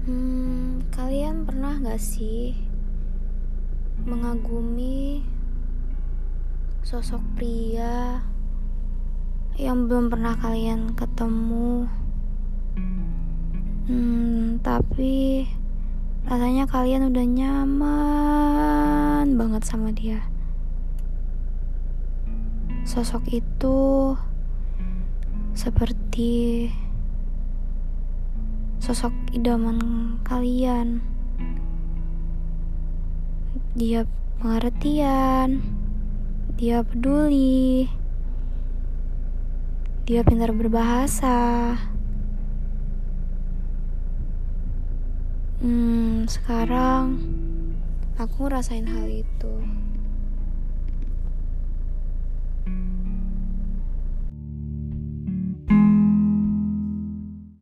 Hmm, kalian pernah gak sih mengagumi sosok pria yang belum pernah kalian ketemu? Hmm, tapi rasanya kalian udah nyaman banget sama dia. Sosok itu seperti sosok idaman kalian. Dia pengertian, dia peduli, dia pintar berbahasa. Hmm, sekarang aku ngerasain hal itu.